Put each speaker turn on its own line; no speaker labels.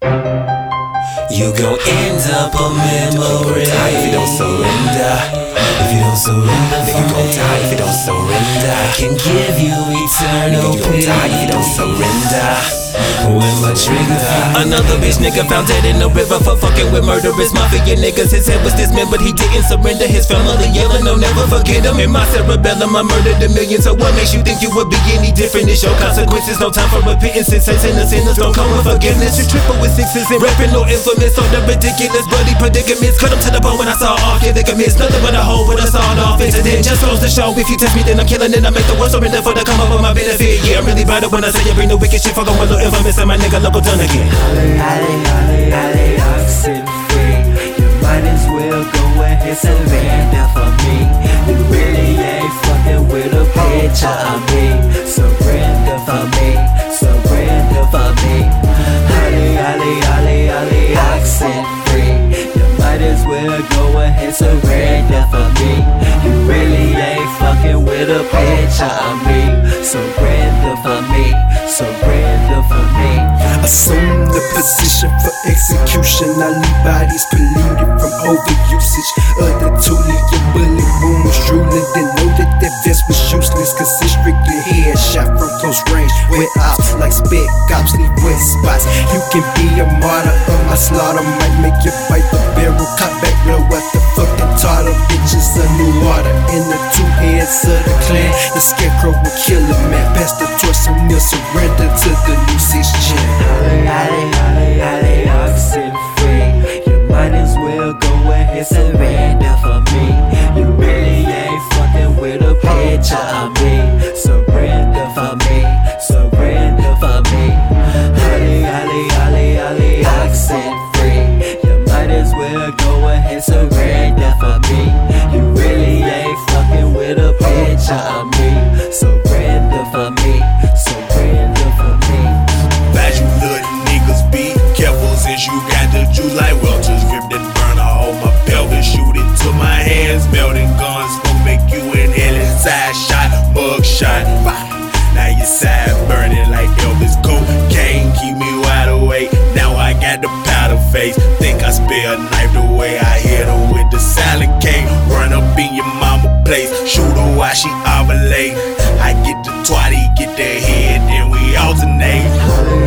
You gon' end up a memory
die if you don't surrender.
If you don't surrender,
Nigga, you gon' die if you don't surrender.
I can give you eternal
Nigga, you gon' die if you don't surrender.
When my trigger
Another bitch nigga found dead in the river for fucking with murderous mafia niggas. His head was dismembered, but he didn't surrender. His family yelling, no, never forget him. In my cerebellum, I murdered a million. So what makes you think you would be any different? It's your consequences, no time for repentance. Since the sinners don't come with forgiveness. You triple with sixes and rapping no infamous. On the ridiculous bloody predicaments. Cut him to the bone when I saw off your ligaments. Nothing but a hole with a sawed off incident. Just goes to show if you test me, then I'm killing it. I make the world surrender for the come up of my benefit. Yeah, I'm really it when I say you bring the wicked shit. Fuck on with little infamous and my nigga local done again.
Alley, alley, alley, oxen free. You might as well go ahead surrender for me. You really ain't fucking with a picture of me. For
execution. I leave bodies polluted from overusage of the Tulian bullet wounds. Drooling, then know that that vest was useless. Cause it's strictly headshot from close range. Wet ops like spec cops leave wet spots. You can be a martyr of my slaughter. Might make you bite the barrel. Cut back, blow out the fucking tartar. Bitches of new water. In the two heads of the clan. The scarecrow will kill a man. Pass the torch and we'll surrender to the new six gen.
go ahead surrender for me. You really ain't fucking with a picture of me. Surrender for me, surrender for me. Alley, alley, alley, alley, oxen free. You might as well go ahead surrender for me. You really ain't fucking with a picture
Building guns will make you an inside shot, bug shot. Now your side burning like Elvis cocaine. Keep me wide awake. Now I got the powder face. Think I spare a knife the way I hit her with the salad cake. Run up in your mama place. Shoot her while she ovulate. I get the twatty, get the head, then we alternate.